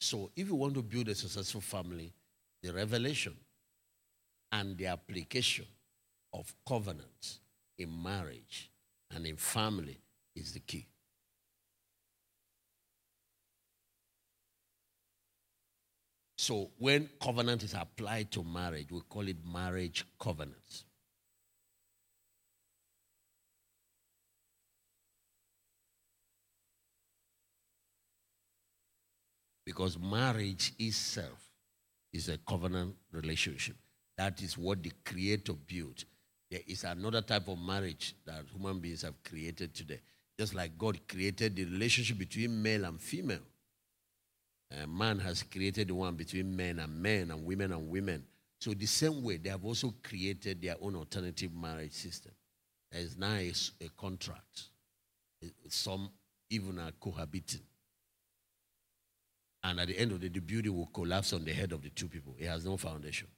So if you want to build a successful family, the revelation and the application of covenants in marriage and in family is the key. So when covenant is applied to marriage, we call it marriage covenants. Because marriage itself is a covenant relationship. That is what the Creator built. There is another type of marriage that human beings have created today. Just like God created the relationship between male and female. Uh, man has created the one between men and men and women and women. So, the same way, they have also created their own alternative marriage system. There is now a, a contract. Some even are cohabiting. And at the end of the day, the building will collapse on the head of the two people. It has no foundation.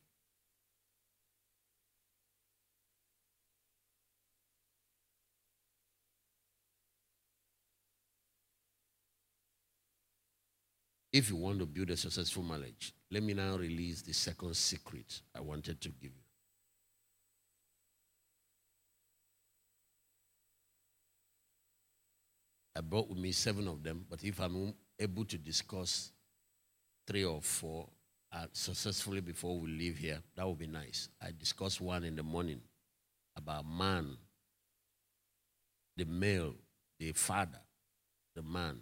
If you want to build a successful marriage, let me now release the second secret I wanted to give you. I brought with me seven of them, but if I'm able to discuss three or four uh, successfully before we leave here, that would be nice. I discussed one in the morning about man, the male, the father, the man,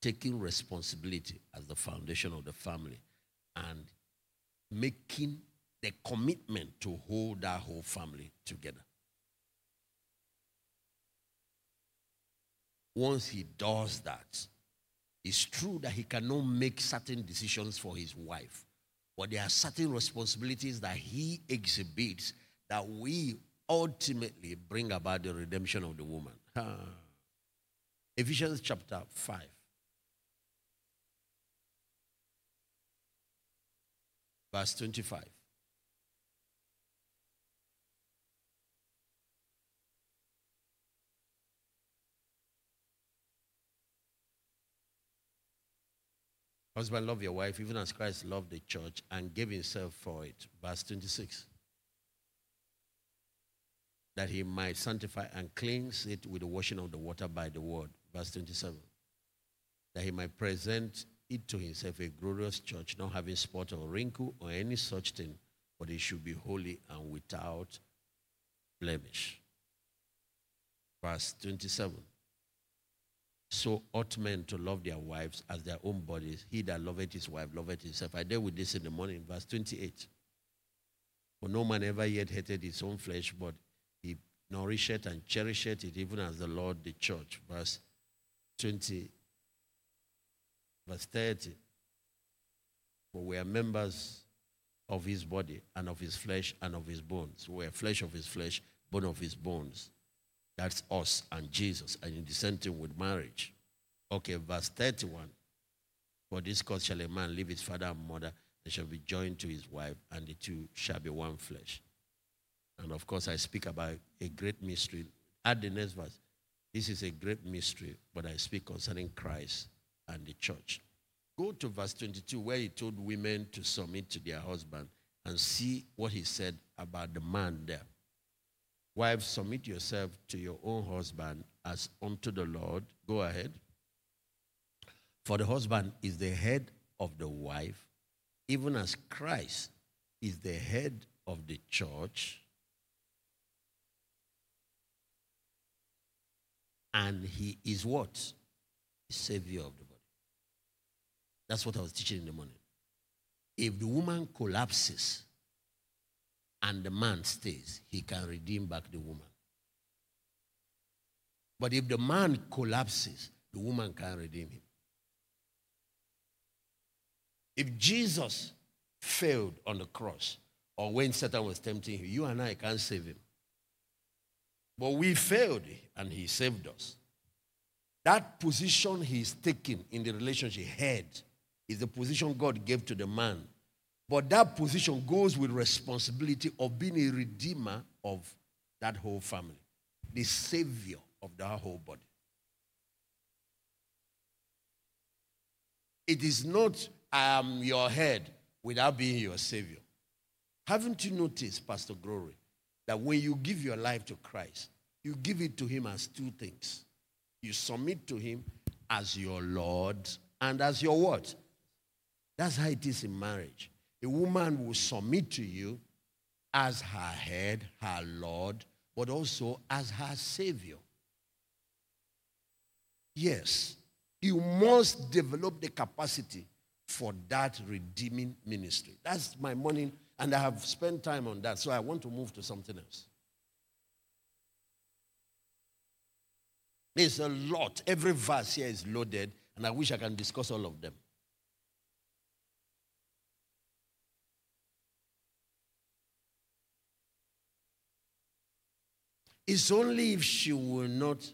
taking responsibility as the foundation of the family and making the commitment to hold that whole family together. Once he does that, it's true that he cannot make certain decisions for his wife, but there are certain responsibilities that he exhibits that we ultimately bring about the redemption of the woman. Ephesians chapter 5. verse 25. Husband, love your wife, even as Christ loved the church and gave himself for it. Verse 26. That he might sanctify and cleanse it with the washing of the water by the word. Verse 27. That he might present it to himself a glorious church, not having spot or wrinkle or any such thing, but it should be holy and without blemish. Verse 27. So ought men to love their wives as their own bodies. He that loveth his wife loveth himself. I dealt with this in the morning, verse 28. For no man ever yet hated his own flesh, but he nourisheth and cherisheth it, even as the Lord the church. Verse 20, Verse 30. For we are members of his body and of his flesh and of his bones. We are flesh of his flesh, bone of his bones. That's us and Jesus, and the same thing with marriage. Okay, verse 31. For this cause shall a man leave his father and mother, and shall be joined to his wife, and the two shall be one flesh. And of course, I speak about a great mystery. Add the next verse. This is a great mystery, but I speak concerning Christ and the church. Go to verse 22 where he told women to submit to their husband and see what he said about the man there. Wives, submit yourself to your own husband as unto the Lord. Go ahead. For the husband is the head of the wife, even as Christ is the head of the church. And he is what? Savior of the body. That's what I was teaching in the morning. If the woman collapses and the man stays, he can redeem back the woman. But if the man collapses, the woman can't redeem him. If Jesus failed on the cross, or when Satan was tempting him, you and I can't save him. But we failed, and he saved us. That position he's taking in the relationship, head, is the position God gave to the man. But that position goes with responsibility of being a redeemer of that whole family, the savior of that whole body. It is not I am your head without being your savior. Haven't you noticed, Pastor Glory, that when you give your life to Christ, you give it to Him as two things. You submit to Him as your Lord and as your what? That's how it is in marriage. A woman will submit to you as her head, her Lord, but also as her Savior. Yes, you must develop the capacity for that redeeming ministry. That's my morning, and I have spent time on that, so I want to move to something else. There's a lot. Every verse here is loaded, and I wish I can discuss all of them. It's only if she will not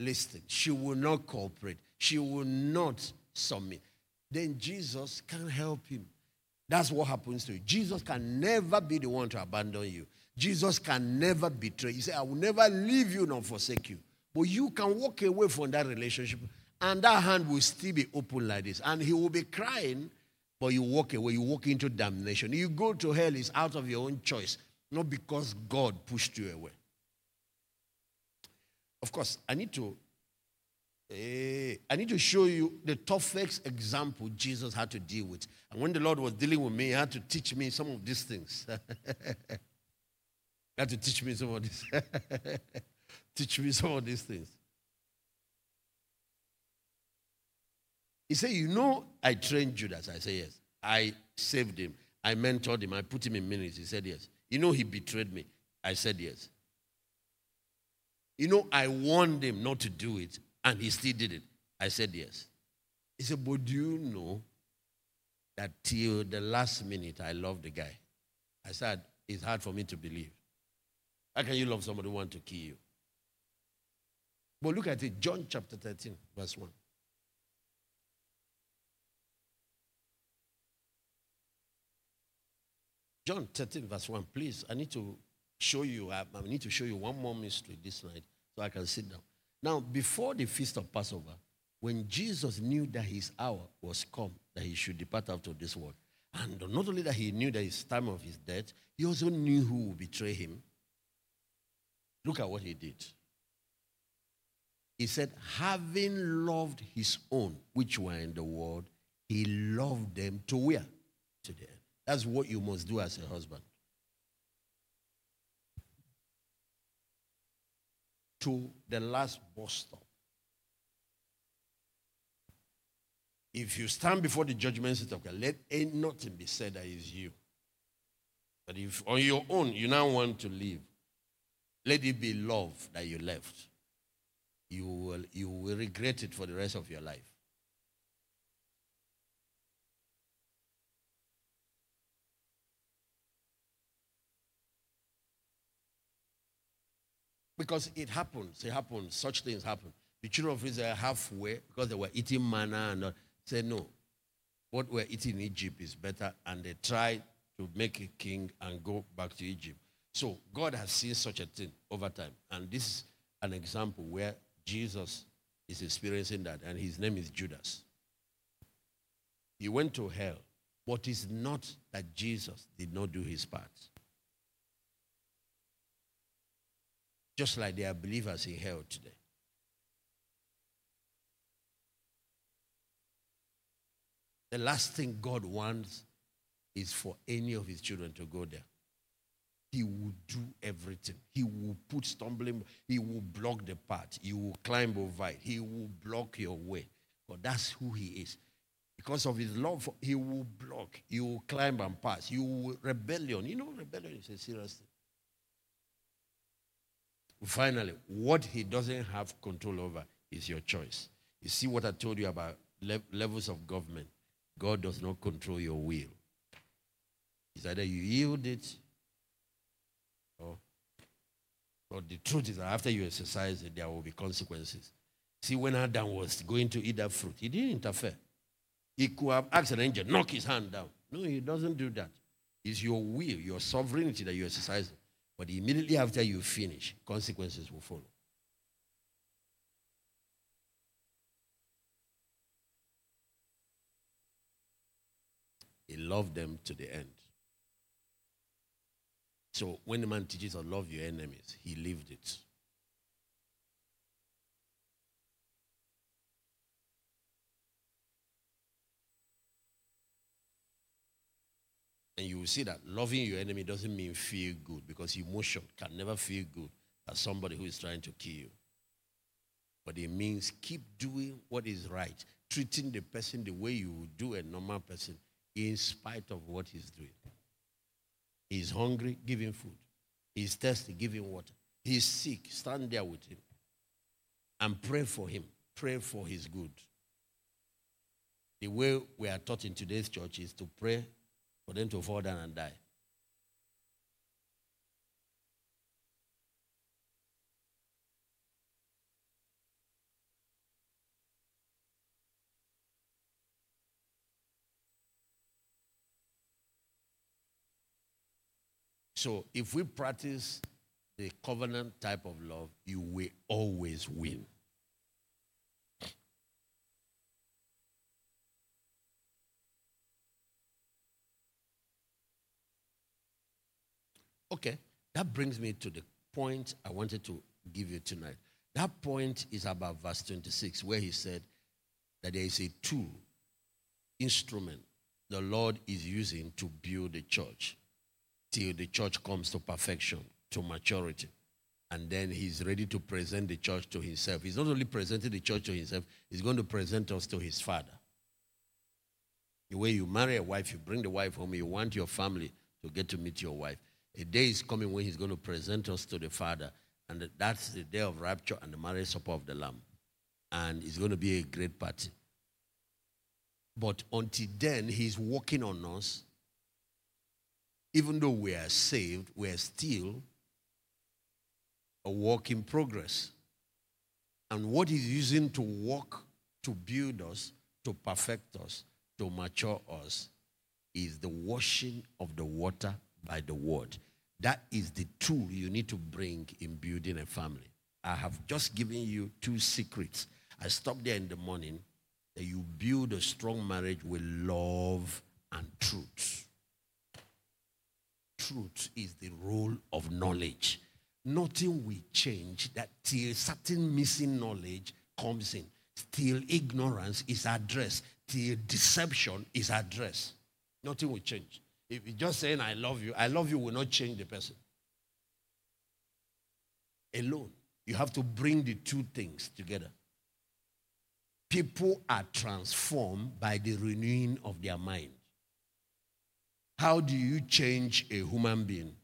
listen, she will not cooperate, she will not submit. Then Jesus can help him. That's what happens to you. Jesus can never be the one to abandon you. Jesus can never betray. He said, I will never leave you nor forsake you. But you can walk away from that relationship, and that hand will still be open like this. And he will be crying, but you walk away. You walk into damnation. You go to hell, it's out of your own choice, not because God pushed you away. Of course, I need to uh, I need to show you the toughest example Jesus had to deal with. And when the Lord was dealing with me, he had to teach me some of these things. he had to teach me some of this. teach me some of these things. He said, You know, I trained Judas. I said, Yes. I saved him. I mentored him. I put him in ministry. He said, Yes. You know, he betrayed me. I said, Yes. You know, I warned him not to do it, and he still did it. I said, Yes. He said, But do you know that till the last minute I loved the guy? I said, It's hard for me to believe. How can you love somebody who wants to kill you? But look at it, John chapter 13, verse 1. John 13, verse 1. Please, I need to show you, I, I need to show you one more mystery this night so I can sit down. Now, before the feast of Passover, when Jesus knew that his hour was come, that he should depart out of this world, and not only that he knew that his time of his death, he also knew who would betray him. Look at what he did. He said, having loved his own, which were in the world, he loved them to where? To the end. That's what you must do as a husband. To the last bus stop. If you stand before the judgment seat of God, let nothing be said that is you. But if on your own you now want to leave, let it be love that you left. You will, you will regret it for the rest of your life. Because it happens, it happens, such things happen. The children of Israel halfway, because they were eating manna and said, No, what we're eating in Egypt is better. And they tried to make a king and go back to Egypt. So God has seen such a thing over time. And this is an example where Jesus is experiencing that, and his name is Judas. He went to hell, but it's not that Jesus did not do his part. Just like there are believers in hell today. The last thing God wants is for any of his children to go there. He will do everything. He will put stumbling, he will block the path, he will climb over it, he will block your way. But that's who he is. Because of his love, he will block, he will climb and pass. You will rebellion. You know, rebellion is a serious thing. Finally, what he doesn't have control over is your choice. You see what I told you about le- levels of government. God does not control your will. It's either you yield it or, but the truth is that after you exercise it, there will be consequences. See, when Adam was going to eat that fruit, he didn't interfere. He could have asked an angel, knock his hand down. No, he doesn't do that. It's your will, your sovereignty that you exercise. But immediately after you finish, consequences will follow. he loved them to the end. So when the man teaches to love your enemies, he lived it. And you will see that loving your enemy doesn't mean feel good because emotion can never feel good as somebody who is trying to kill you. But it means keep doing what is right, treating the person the way you would do a normal person in spite of what he's doing. He's hungry, give him food. He's thirsty, give him water. He's sick, stand there with him and pray for him. Pray for his good. The way we are taught in today's church is to pray for them to fall down and die. So if we practice the covenant type of love, you will always win. Okay, that brings me to the point I wanted to give you tonight. That point is about verse 26, where he said that there is a tool, instrument the Lord is using to build the church till the church comes to perfection, to maturity. And then he's ready to present the church to himself. He's not only presenting the church to himself, he's going to present us to his father. The way you marry a wife, you bring the wife home, you want your family to get to meet your wife. A day is coming when he's going to present us to the father. And that's the day of rapture and the marriage supper of the Lamb. And it's going to be a great party. But until then, he's working on us even though we are saved, we are still a work in progress. And what he's using to work, to build us, to perfect us, to mature us, is the washing of the water by the word. That is the tool you need to bring in building a family. I have just given you two secrets. I stopped there in the morning that you build a strong marriage with love and truth truth is the role of knowledge. Nothing will change that till certain missing knowledge comes in. Till ignorance is addressed. Till deception is addressed. Nothing will change. If you're just saying, I love you, I love you will not change the person. Alone. You have to bring the two things together. People are transformed by the renewing of their mind. How do you change a human being?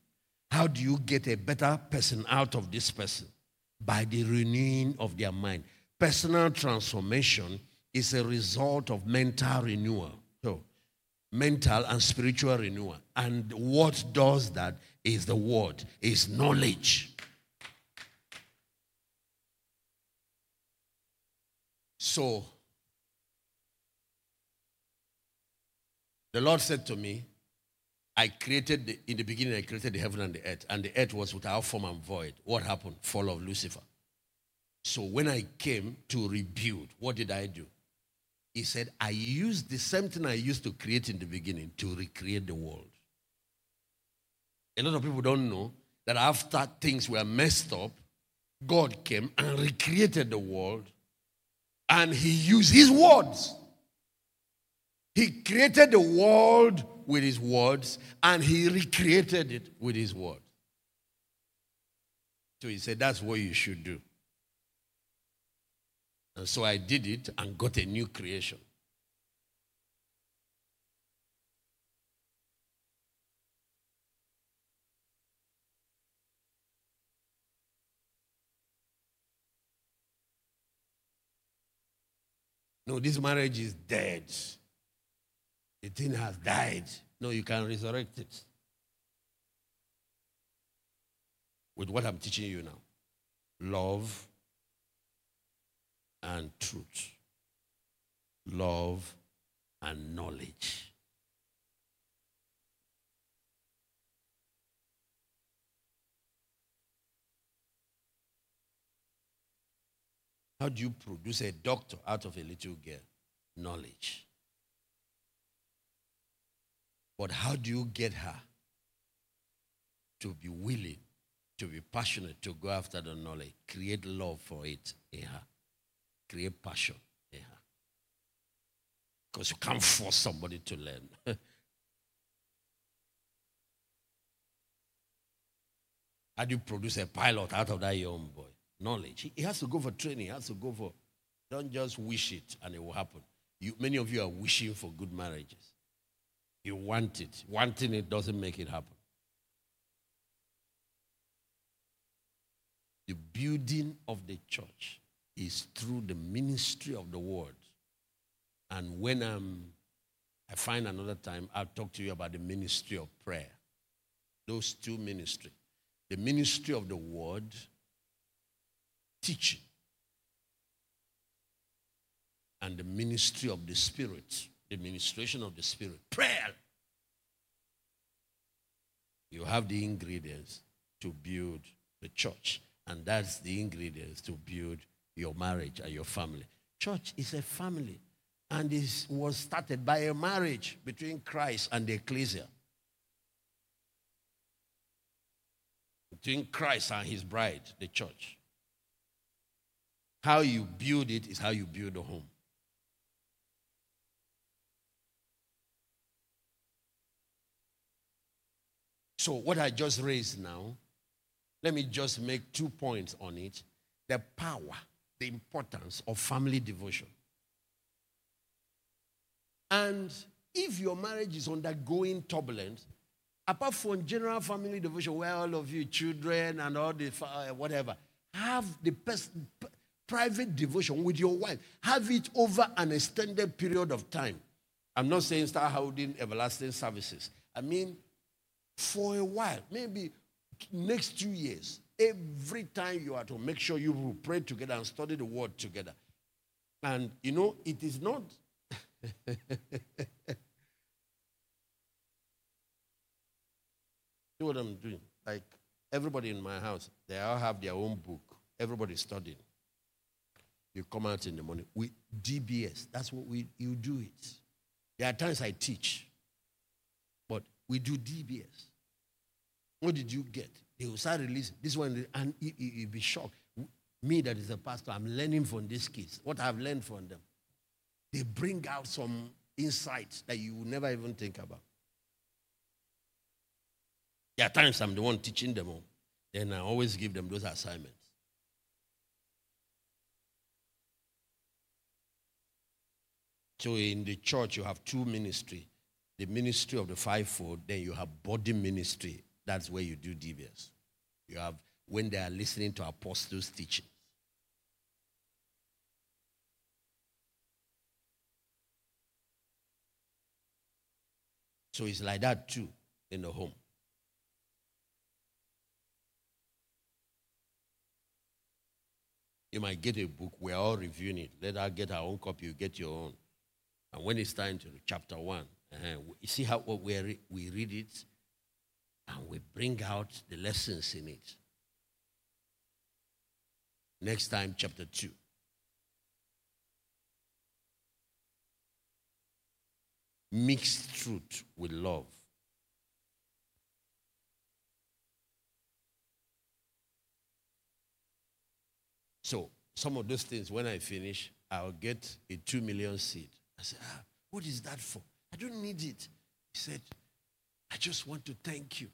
How do you get a better person out of this person? By the renewing of their mind. Personal transformation is a result of mental renewal. Mental and spiritual renewal. And what does that is the word, is knowledge. So, the Lord said to me, I created, the, in the beginning, I created the heaven and the earth, and the earth was without form and void. What happened? Fall of Lucifer. So when I came to rebuild, what did I do? He said, I used the same thing I used to create in the beginning to recreate the world. A lot of people don't know that after things were messed up, God came and recreated the world, and He used His words. He created the world with his words and he recreated it with his word. So he said, That's what you should do. And so I did it and got a new creation. No, this marriage is dead. The thing has died. No, you can resurrect it. With what I'm teaching you now love and truth, love and knowledge. How do you produce a doctor out of a little girl? Knowledge. But how do you get her to be willing, to be passionate, to go after the knowledge? Create love for it in her. Create passion in her. Because you can't force somebody to learn. How do you produce a pilot out of that young boy? Knowledge. He has to go for training. He has to go for. Don't just wish it and it will happen. You, many of you are wishing for good marriages. You want it. Wanting it doesn't make it happen. The building of the church is through the ministry of the word. And when I'm, I find another time, I'll talk to you about the ministry of prayer. Those two ministries the ministry of the word, teaching, and the ministry of the spirit, the ministration of the spirit, prayer. You have the ingredients to build the church, and that's the ingredients to build your marriage and your family. Church is a family, and it was started by a marriage between Christ and the ecclesia. between Christ and his bride, the church. How you build it is how you build a home. So, what I just raised now, let me just make two points on it the power, the importance of family devotion. And if your marriage is undergoing turbulence, apart from general family devotion, where all of you children and all the uh, whatever, have the pers- p- private devotion with your wife. Have it over an extended period of time. I'm not saying start holding everlasting services. I mean, for a while, maybe next two years, every time you are to make sure you will pray together and study the word together. And you know, it is not See what I'm doing? Like everybody in my house, they all have their own book. Everybody's studying. You come out in the morning with DBS. That's what we you do it. There are times I teach, but we do DBS. What did you get? They will start releasing this one, and you, will be shocked. Me, that is a pastor, I'm learning from these kids. What I've learned from them, they bring out some insights that you will never even think about. There are times I'm the one teaching them all. Then I always give them those assignments. So in the church, you have two ministry. The ministry of the fivefold, then you have body ministry. That's where you do DBS. You have when they are listening to apostles' teaching. So it's like that too in the home. You might get a book, we're all reviewing it. Let her get her own copy, you get your own. And when it's time to chapter one, uh, you see how what we, re- we read it and we bring out the lessons in it. Next time, chapter two. Mixed truth with love. So some of those things, when I finish, I'll get a two million seed. I said, ah, what is that for? I don't need it. He said, I just want to thank you.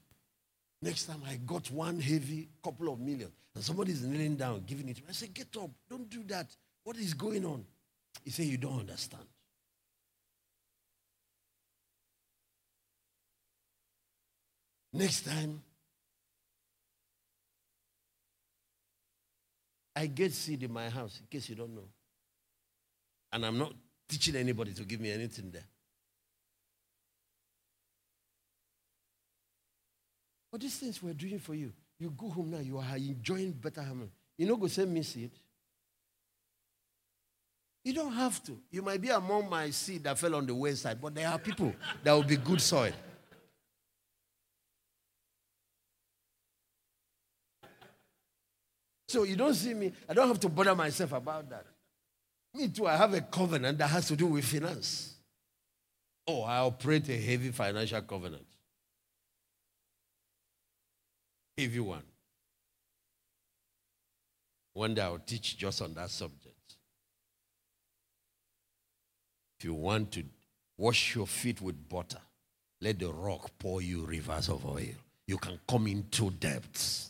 Next time I got one heavy couple of million, and somebody's kneeling down, giving it to me. I said, Get up, don't do that. What is going on? He said, You don't understand. Next time, I get seed in my house, in case you don't know. And I'm not teaching anybody to give me anything there. But these things we're doing for you, you go home now, you are enjoying better harmony. You know, go send me seed. You don't have to. You might be among my seed that fell on the wayside, but there are people that will be good soil. So you don't see me, I don't have to bother myself about that. Me too, I have a covenant that has to do with finance. Oh, I operate a heavy financial covenant. Heavy one. Day I'll teach just on that subject. If you want to wash your feet with butter, let the rock pour you rivers of oil. You can come into depths.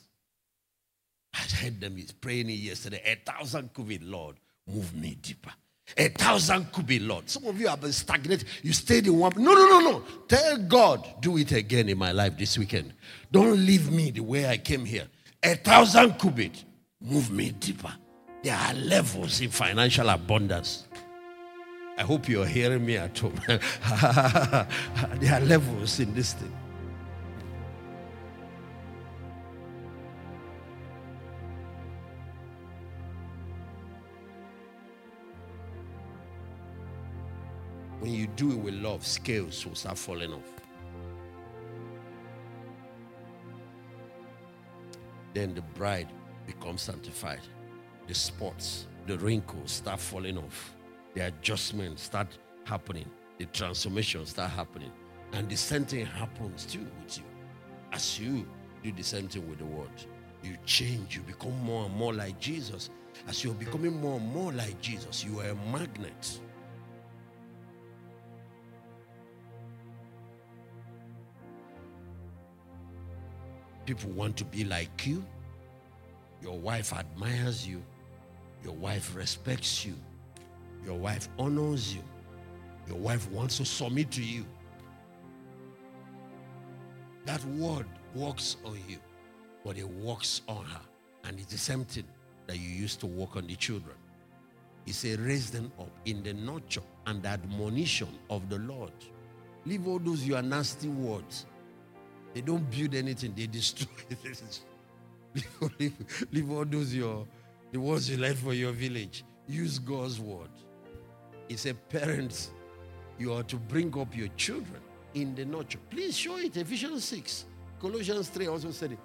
I heard them is praying yesterday. A thousand cubit, Lord, move me deeper. A thousand cubit, Lord. Some of you have been stagnated. You stayed in one. No, no, no, no. Tell God, do it again in my life this weekend. Don't leave me the way I came here. A thousand cubit, move me deeper. There are levels in financial abundance. I hope you're hearing me at home. there are levels in this thing. When you do it with love, scales will start falling off. Then the bride becomes sanctified. The spots, the wrinkles start falling off the adjustments start happening, the transformation start happening. And the same thing happens too with you. As you do the same thing with the word, you change, you become more and more like Jesus. As you're becoming more and more like Jesus, you are a magnet. People want to be like you. Your wife admires you. Your wife respects you. Your wife honors you. Your wife wants to submit to you. That word works on you, but it works on her. And it's the same thing that you used to work on the children. He said, raise them up in the nurture and admonition of the Lord. Leave all those your nasty words. They don't build anything, they destroy. leave, leave, leave all those your the words you left for your village. Use God's word. He said, Parents, you are to bring up your children in the nurture. Please show it. Ephesians 6. Colossians 3 also said it.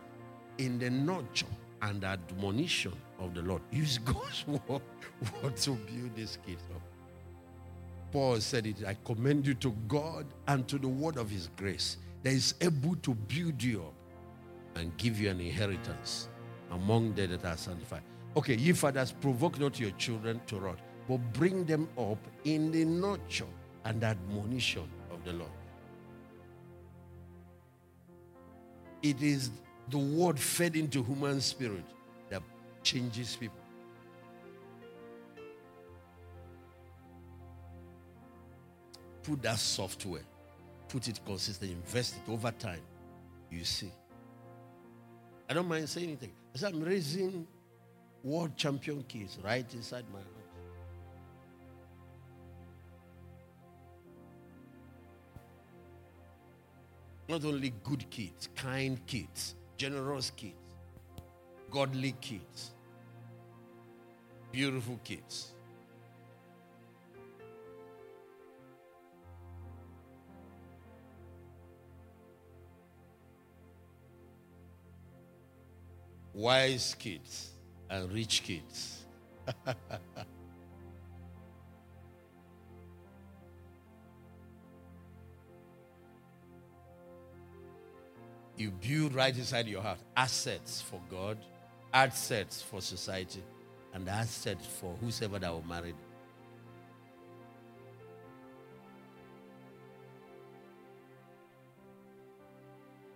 In the nurture and admonition of the Lord. Use God's word, word to build these kids up. Paul said it. I commend you to God and to the word of his grace that is able to build you up and give you an inheritance among them that are sanctified. Okay, ye fathers, provoke not your children to wrath but bring them up in the nurture and admonition of the Lord. It is the word fed into human spirit that changes people. Put that software, put it consistent, invest it over time. You see. I don't mind saying anything. As I'm raising world champion kids right inside my house. Not only good kids, kind kids, generous kids, godly kids, beautiful kids. Wise kids and rich kids. you build right inside your heart assets for God, assets for society, and assets for whosoever that will marry.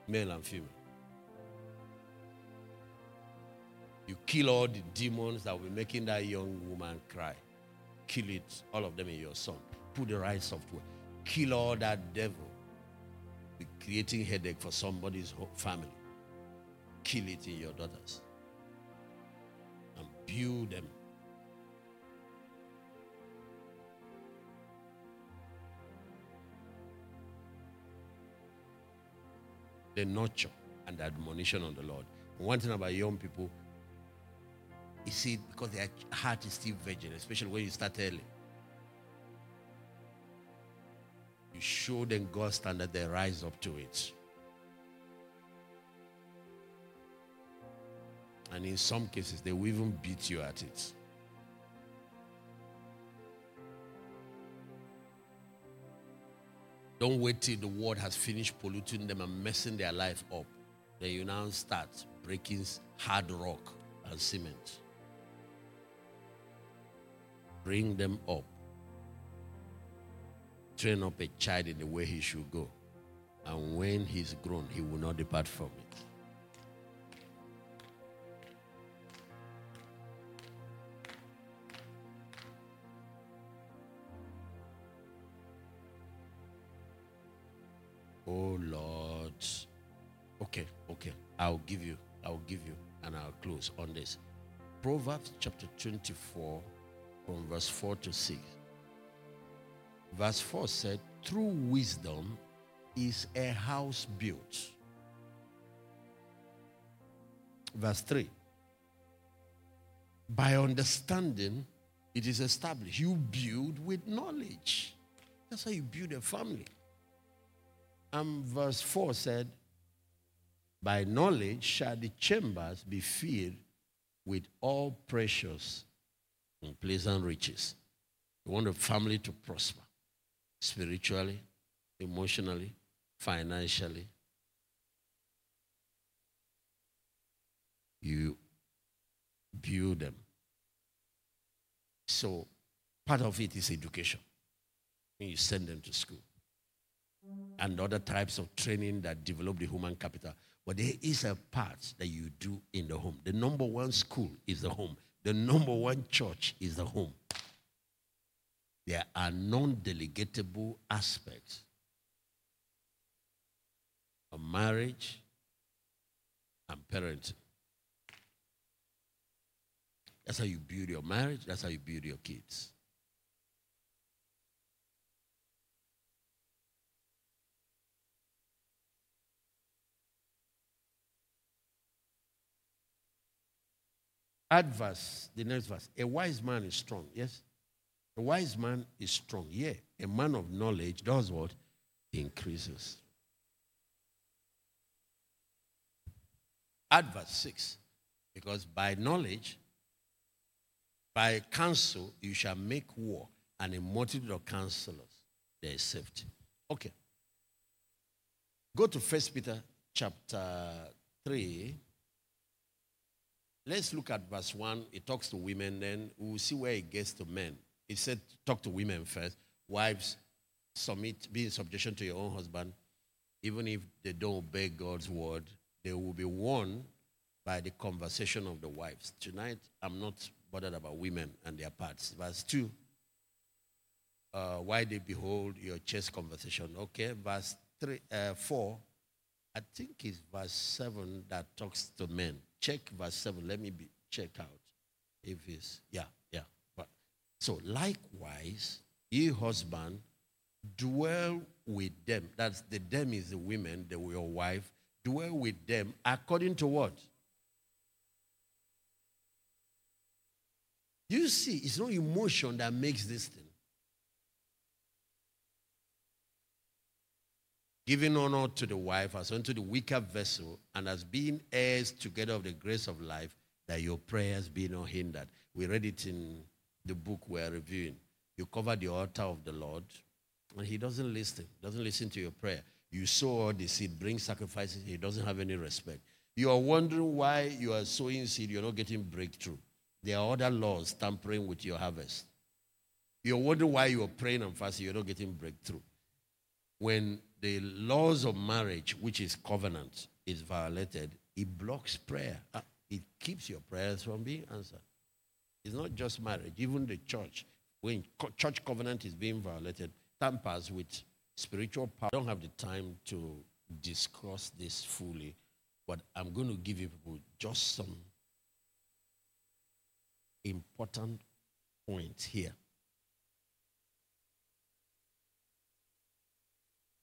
Male and female. Kill all the demons that be making that young woman cry. Kill it, all of them in your son. Put the right software. Kill all that devil be creating headache for somebody's family. Kill it in your daughters and build them. The nurture and the admonition of the Lord. One thing about young people, you see, because their heart is still virgin, especially when you start early. You show them God's standard, they rise up to it. And in some cases, they will even beat you at it. Don't wait till the world has finished polluting them and messing their life up. Then you now start breaking hard rock and cement. Bring them up. Train up a child in the way he should go. And when he's grown, he will not depart from it. Oh Lord. Okay, okay. I'll give you, I'll give you, and I'll close on this. Proverbs chapter 24, from verse 4 to 6. Verse 4 said, Through wisdom is a house built. Verse 3 By understanding, it is established. You build with knowledge. That's how you build a family. And verse 4 said, By knowledge shall the chambers be filled with all precious and pleasant riches. You want a family to prosper spiritually, emotionally, financially. You build them. So part of it is education. you send them to school and other types of training that develop the human capital. But there is a part that you do in the home. The number one school is the home. The number one church is the home. There are non-delegatable aspects of marriage and parenting. That's how you build your marriage. That's how you build your kids. Add verse, the next verse. A wise man is strong. Yes? A wise man is strong. Yeah. A man of knowledge does what? Increases. Add verse 6. Because by knowledge, by counsel, you shall make war, and a multitude of counselors, there is safety. Okay. Go to First Peter chapter 3. Let's look at verse 1. It talks to women, then we'll see where it gets to men. It said, talk to women first. Wives, submit, be in subjection to your own husband. Even if they don't obey God's word, they will be won by the conversation of the wives. Tonight, I'm not bothered about women and their parts. Verse 2. Uh, why they behold your chest conversation. Okay, verse three, uh, 4. I think it's verse 7 that talks to men check verse 7. Let me be, check out if it's, yeah, yeah. But, so likewise, ye husband, dwell with them. That's the them is the women, the, your wife. Dwell with them according to what? You see, it's not emotion that makes this thing. Giving honor to the wife as unto the weaker vessel, and as being heirs together of the grace of life, that your prayers be not hindered. We read it in the book we're reviewing. You cover the altar of the Lord, and he doesn't listen, doesn't listen to your prayer. You sow all the seed, bring sacrifices, he doesn't have any respect. You are wondering why you are sowing seed, you're not getting breakthrough. There are other laws tampering with your harvest. You're wondering why you are praying and fasting, you're not getting breakthrough. When the laws of marriage, which is covenant, is violated, it blocks prayer. Uh, it keeps your prayers from being answered. It's not just marriage, even the church. When church covenant is being violated, tampers with spiritual power. I don't have the time to discuss this fully, but I'm going to give you people just some important points here.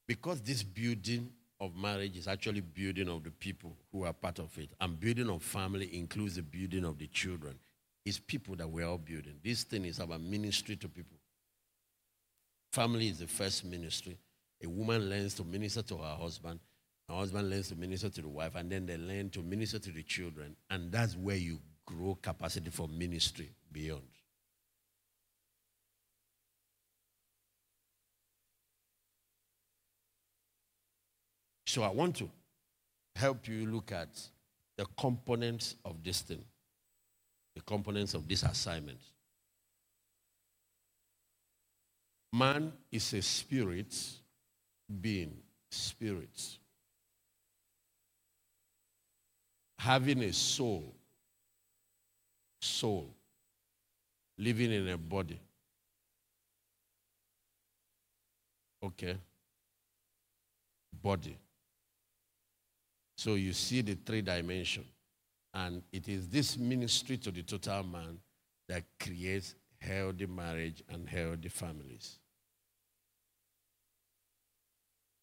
Because this building of marriage is actually building of the people who are part of it, and building of family includes the building of the children. It's people that we're all building. This thing is about ministry to people. Family is the first ministry. A woman learns to minister to her husband. Her husband learns to minister to the wife, and then they learn to minister to the children. And that's where you grow capacity for ministry beyond. So I want to help you look at the components of this thing, the components of this assignment. Man is a spirit being, spirit. Having a soul, soul, living in a body. Okay. Body. So you see the three dimension. And it is this ministry to the total man that creates healthy marriage and healthy families.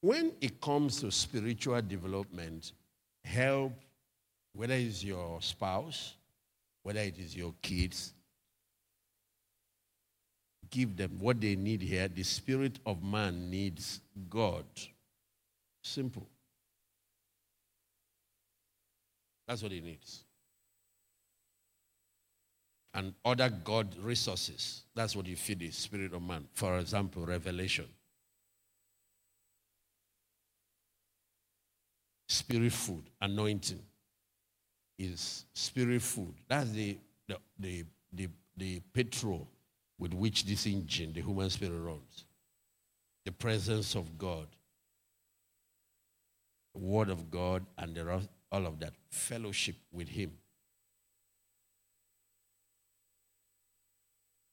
When it comes to spiritual development, help, whether it's your spouse, whether it is your kids, give them what they need here. The spirit of man needs God. Simple. That's what he needs. And other God resources. That's what you feed the spirit of man. For example, revelation. Spirit food, anointing is spirit food. That's the, the, the, the, the petrol with which this engine, the human spirit, runs. The presence of God, the word of God, and the, all of that. Fellowship with Him.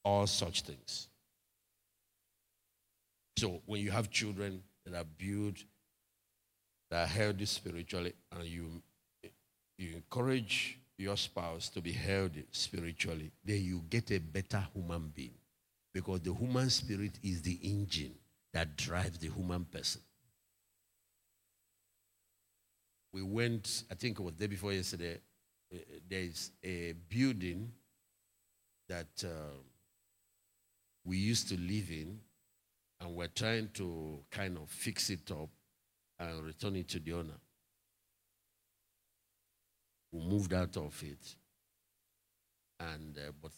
All such things. So when you have children that are built, that are healthy spiritually, and you, you encourage your spouse to be healthy spiritually, then you get a better human being. Because the human spirit is the engine that drives the human person. We went, I think it was the day before yesterday, uh, there's a building that uh, we used to live in, and we're trying to kind of fix it up and return it to the owner. We moved out of it, and uh, but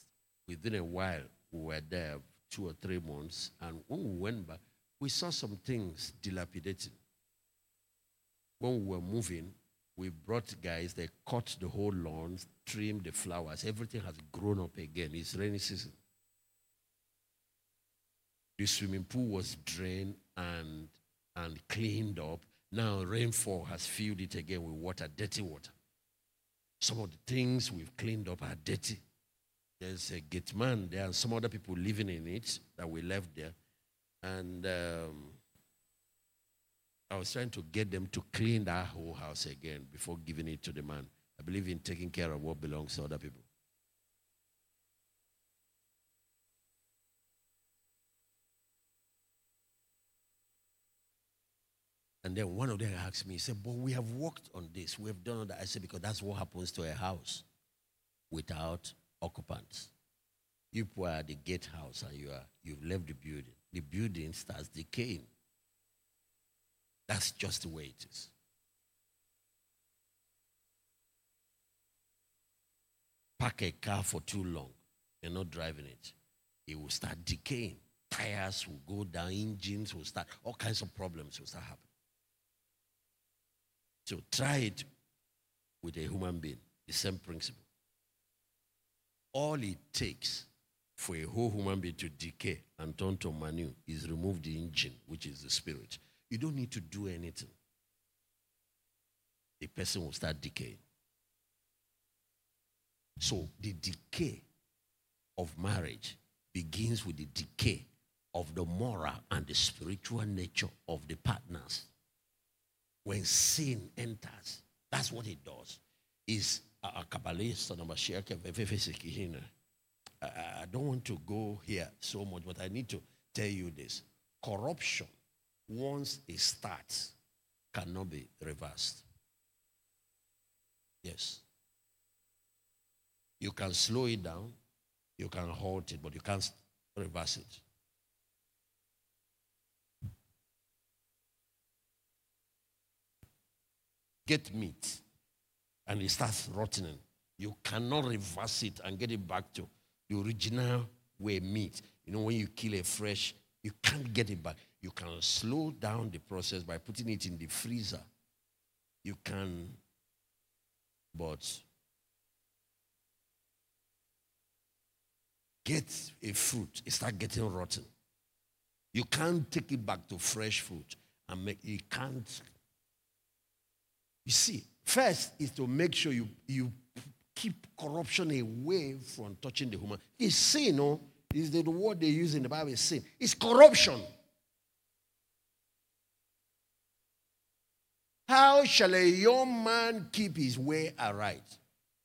within a while, we were there two or three months, and when we went back, we saw some things dilapidating. When we were moving, we brought guys, they cut the whole lawns, trimmed the flowers, everything has grown up again. It's rainy season. The swimming pool was drained and, and cleaned up. Now rainfall has filled it again with water, dirty water. Some of the things we've cleaned up are dirty. There's a gate man there and some other people living in it that we left there. And um, I was trying to get them to clean that whole house again before giving it to the man. I believe in taking care of what belongs to other people. And then one of them asked me, he said, But we have worked on this. We have done all that. I said, Because that's what happens to a house without occupants. You are the gatehouse and you are you've left the building. The building starts decaying. That's just the way it is. Park a car for too long, you're not driving it. It will start decaying. Tires will go down, engines will start, all kinds of problems will start happening. So try it with a human being, the same principle all it takes for a whole human being to decay and turn to manure is remove the engine, which is the spirit. You don't need to do anything. The person will start decaying. So the decay of marriage begins with the decay of the moral and the spiritual nature of the partners. When sin enters, that's what it does. Is uh, uh, a kabbalist na mashirika vevevesikiina. I don't want to go here so much, but I need to tell you this. Corruption, once it starts, cannot be reversed. Yes. You can slow it down, you can halt it, but you can't reverse it. Get meat and it starts rotting. You cannot reverse it and get it back to the original way meat. You know, when you kill a fresh, you can't get it back. You can slow down the process by putting it in the freezer you can, but get a fruit, it start getting rotten. You can't take it back to fresh fruit and make you can't. You see, first is to make sure you, you keep corruption away from touching the human. It's sin, no? Is the word they use in the Bible is sin. It's corruption. How shall a young man keep his way aright?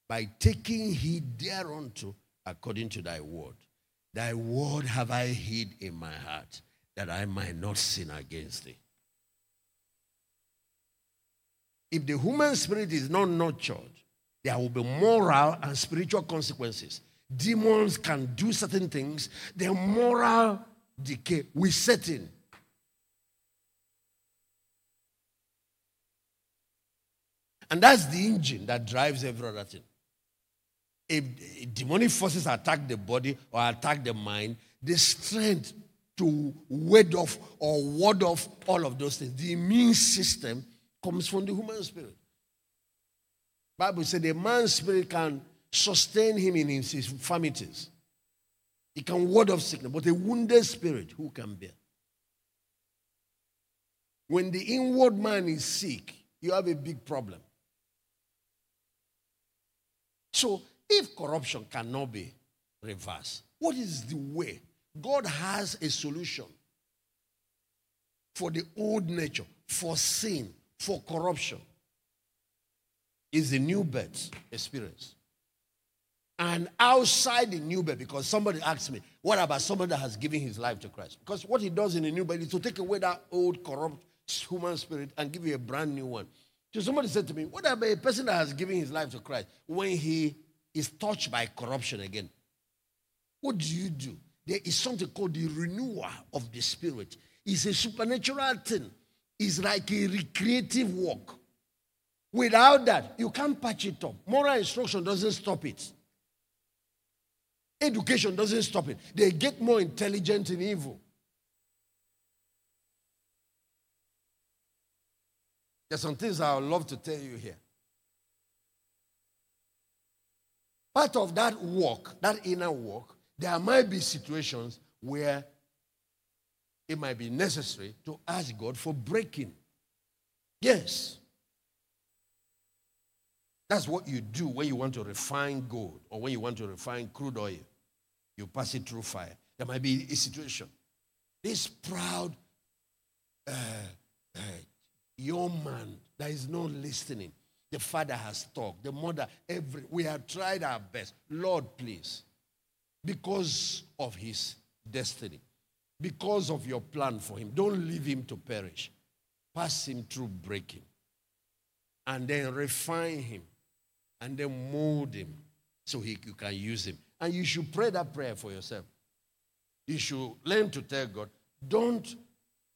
By taking heed thereunto according to thy word. Thy word have I hid in my heart, that I might not sin against thee. If the human spirit is not nurtured, there will be moral and spiritual consequences. Demons can do certain things, their moral decay will set in. And that's the engine that drives every other thing if demonic forces attack the body or attack the mind, the strength to ward off or ward off all of those things, the immune system comes from the human spirit. Bible said the man's spirit can sustain him in his infirmities. He can ward off sickness, but a wounded spirit, who can bear? When the inward man is sick, you have a big problem. So if corruption cannot be reversed, what is the way? God has a solution for the old nature, for sin, for corruption. Is the new birth experience. And outside the new birth, because somebody asked me, what about somebody that has given his life to Christ? Because what he does in the new birth is to take away that old corrupt human spirit and give you a brand new one. So somebody said to me, what about a person that has given his life to Christ when he is touched by corruption again, what do you do? There is something called the renewal of the spirit. It's a supernatural thing. It's like a recreative work. Without that, you can't patch it up. Moral instruction doesn't stop it. Education doesn't stop it. They get more intelligent in evil. There's some things I would love to tell you here. Part of that work, that inner work, there might be situations where it might be necessary to ask God for breaking. Yes. That's what you do when you want to refine gold or when you want to refine crude oil. You pass it through fire. There might be a situation. This proud uh, uh, young man that is not listening the father has talked, the mother, every we have tried our best. Lord, please, because of his destiny, because of your plan for him, don't leave him to perish. Pass him through breaking. And then refine him. And then mold him so he, you can use him. And you should pray that prayer for yourself. You should learn to tell God, don't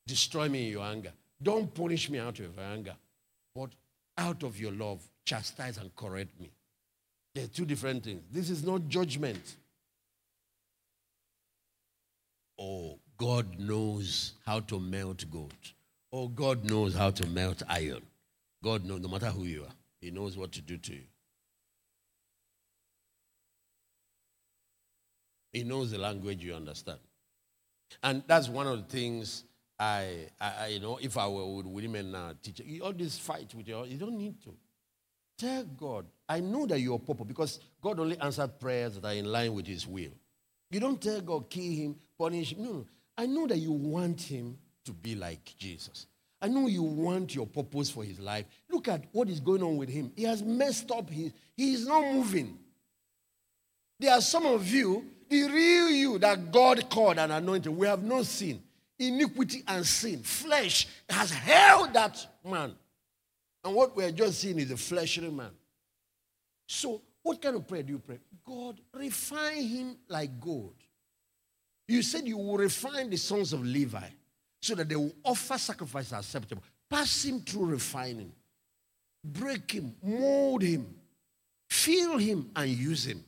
destroy me in your anger. Don't punish me out of anger. But out of your love, chastise and correct me. They're two different things. This is not judgment. Oh, God knows how to melt gold. Oh, God knows how to melt iron. God knows, no matter who you are, He knows what to do to you. He knows the language you understand. And that's one of the things I, I, you know, if I were with women now, teacher, you this fight with your, you don't need to. Tell God, I know that you're purple because God only answered prayers that are in line with his will. You don't tell God, kill him, punish him. No, no. I know that you want him to be like Jesus. I know you want your purpose for his life. Look at what is going on with him. He has messed up. He, he is not moving. There are some of you, the real you that God called and anointed, we have not seen iniquity and sin. Flesh has held that man. And what we're just seeing is a fleshly man. So, what kind of prayer do you pray? God, refine him like gold. You said you will refine the sons of Levi so that they will offer sacrifice acceptable. Pass him through refining. Break him, mold him, fill him, and use him.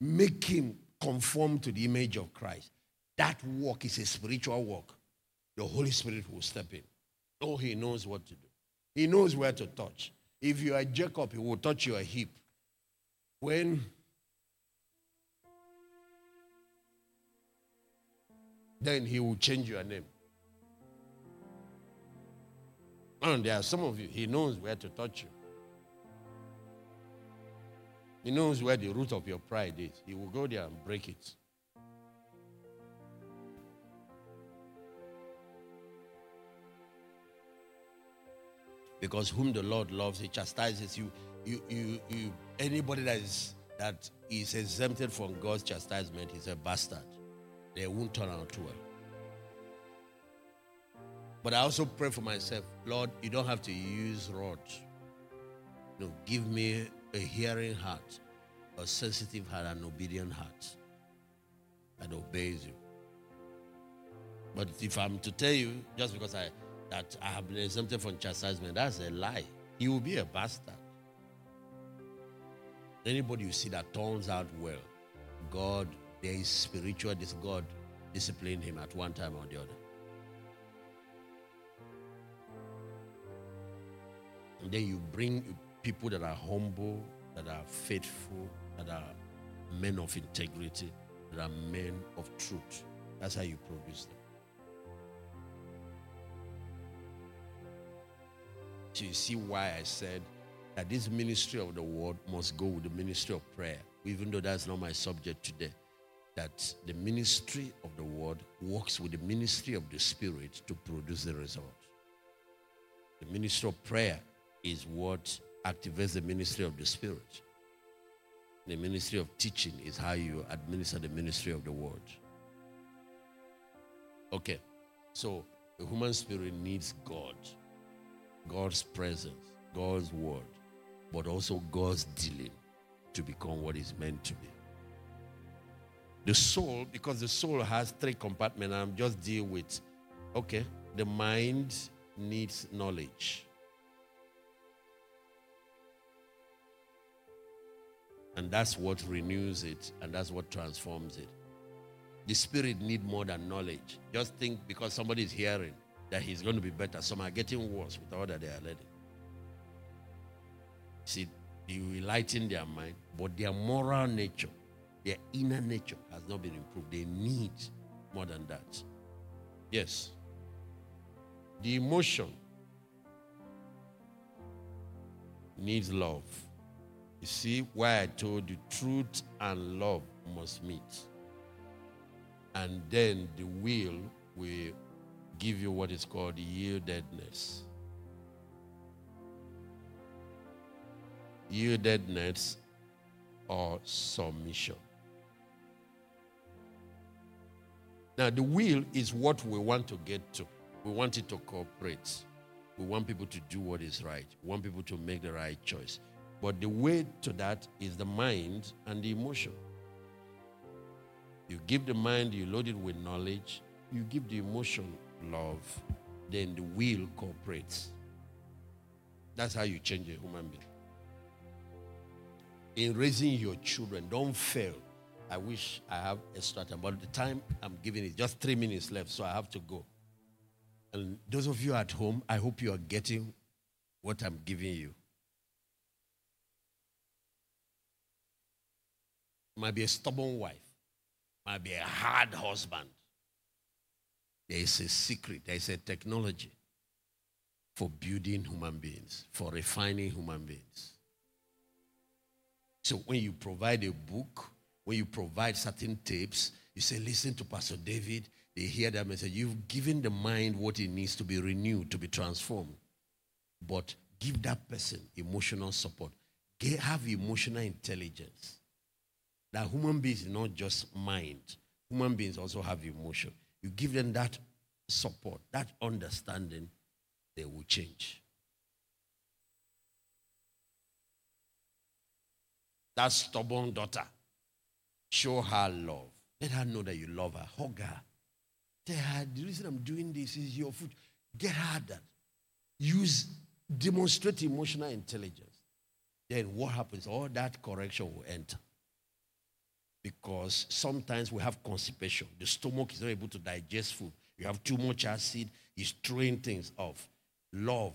Make him conform to the image of Christ. That work is a spiritual work. The Holy Spirit will step in. Oh, he knows what to do. He knows where to touch. If you are Jacob, he will touch your hip. When then he will change your name. And there are some of you, he knows where to touch you. He knows where the root of your pride is. He will go there and break it. Because whom the Lord loves, he chastises you. You, you, you. Anybody that is that is exempted from God's chastisement is a bastard. They won't turn out well. But I also pray for myself, Lord, you don't have to use rod. No, give me a hearing heart, a sensitive heart, an obedient heart that obeys you. But if I'm to tell you, just because I that I have been exempted from chastisement, that's a lie. He will be a bastard. Anybody you see that turns out well, God, there is spiritual, this God disciplined him at one time or the other. And then you bring people that are humble, that are faithful, that are men of integrity, that are men of truth. That's how you produce them. So you see why I said that this ministry of the word must go with the ministry of prayer, even though that's not my subject today. That the ministry of the word works with the ministry of the spirit to produce the result. The ministry of prayer is what activates the ministry of the Spirit. The ministry of teaching is how you administer the ministry of the word. Okay, so the human spirit needs God, God's presence, God's word, but also God's dealing to become what is meant to be. The soul, because the soul has three compartments, I'm just deal with, okay, the mind needs knowledge. And that's what renews it and that's what transforms it. The spirit need more than knowledge. Just think because somebody is hearing that he's going to be better. Some are getting worse with all that they are learning. See, you enlighten their mind, but their moral nature, their inner nature has not been improved. They need more than that. Yes. The emotion needs love. You see why I told you truth and love must meet. And then the will will give you what is called yieldedness. Yieldedness or submission. Now, the will is what we want to get to. We want it to cooperate. We want people to do what is right. We want people to make the right choice. But the way to that is the mind and the emotion. You give the mind, you load it with knowledge, you give the emotion love, then the will cooperates. That's how you change a human being. In raising your children, don't fail. I wish I have extra time, but the time I'm giving is just three minutes left, so I have to go. And those of you at home, I hope you are getting what I'm giving you. might be a stubborn wife, might be a hard husband. There is a secret, there is a technology for building human beings, for refining human beings. So when you provide a book, when you provide certain tapes, you say, listen to Pastor David, they hear that message. You've given the mind what it needs to be renewed, to be transformed. But give that person emotional support. Have emotional intelligence. That human beings is not just mind. Human beings also have emotion. You give them that support, that understanding, they will change. That stubborn daughter, show her love. Let her know that you love her. Hug her. Tell her, the reason I'm doing this is your food. Get her that. Use, demonstrate emotional intelligence. Then what happens? All that correction will enter because sometimes we have constipation. The stomach is not able to digest food. You have too much acid, it's throwing things off. Love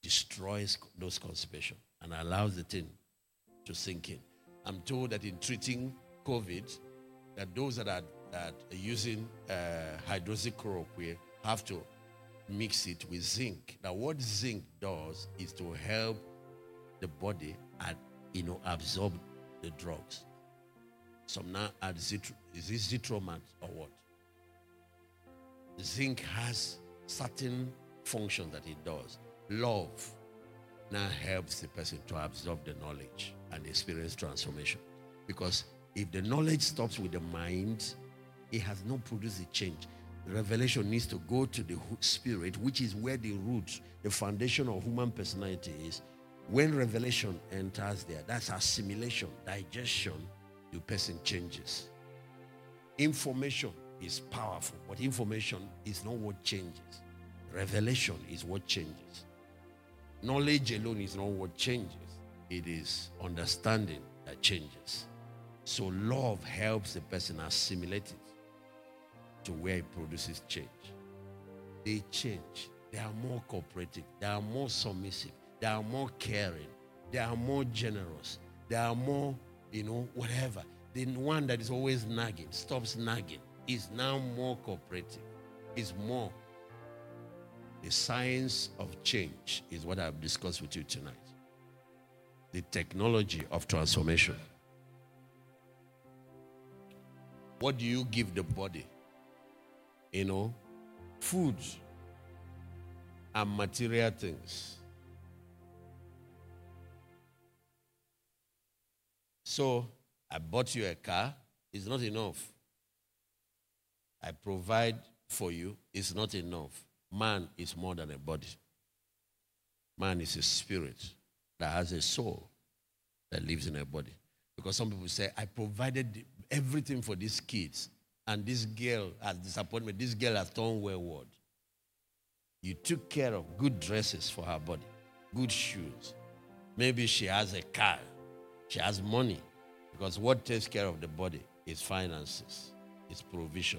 destroys those constipation and allows the thing to sink in. I'm told that in treating COVID, that those that are, that are using uh, hydroxychloroquine have to mix it with zinc. Now, what zinc does is to help the body and you know absorb the drugs. Some now add zitro, is this zitromat or what? Zinc has certain functions that it does. Love now helps the person to absorb the knowledge and experience transformation. Because if the knowledge stops with the mind, it has not produced a change. revelation needs to go to the spirit, which is where the root, the foundation of human personality is. When revelation enters there, that's assimilation, digestion, the person changes. Information is powerful, but information is not what changes. Revelation is what changes. Knowledge alone is not what changes, it is understanding that changes. So, love helps the person assimilate it to where it produces change. They change. They are more cooperative. They are more submissive. They are more caring. They are more generous. They are more, you know, whatever. The one that is always nagging, stops nagging, is now more cooperative, is more the science of change is what I've discussed with you tonight. The technology of transformation. What do you give the body? You know, food and material things. So, I bought you a car, it's not enough. I provide for you, it's not enough man is more than a body. Man is a spirit that has a soul that lives in a body. Because some people say, I provided everything for these kids, and this girl has disappointed me. This girl has turned wayward. You took care of good dresses for her body, good shoes. Maybe she has a car, she has money. Because what takes care of the body is finances, is provision.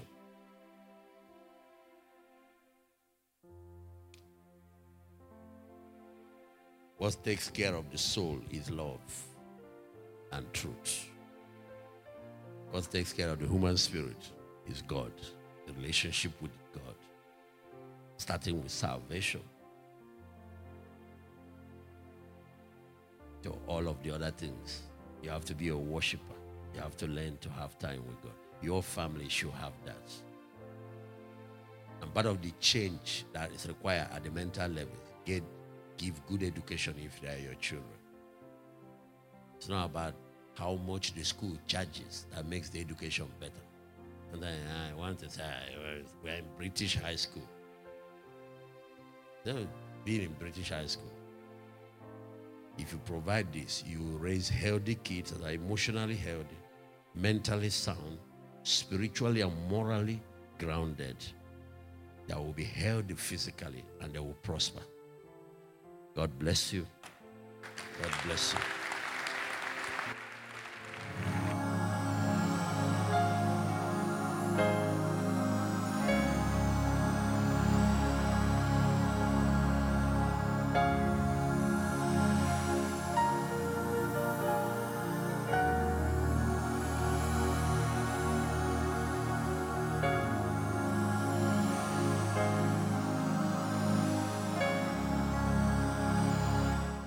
What takes care of the soul is love and truth. What takes care of the human spirit is God, the relationship with God, starting with salvation to all of the other things. You have to be a worshiper. You have to learn to have time with God. Your family should have that. And part of the change that is required at the mental level, get give good education if they are your children. It's not about how much the school charges that makes the education better. And ah, then I want to say, we're in British high school. Don't be in British high school. If you provide this, you will raise healthy kids that are emotionally healthy, mentally sound, spiritually and morally grounded, that will be healthy physically and they will prosper. God bless you. God bless you.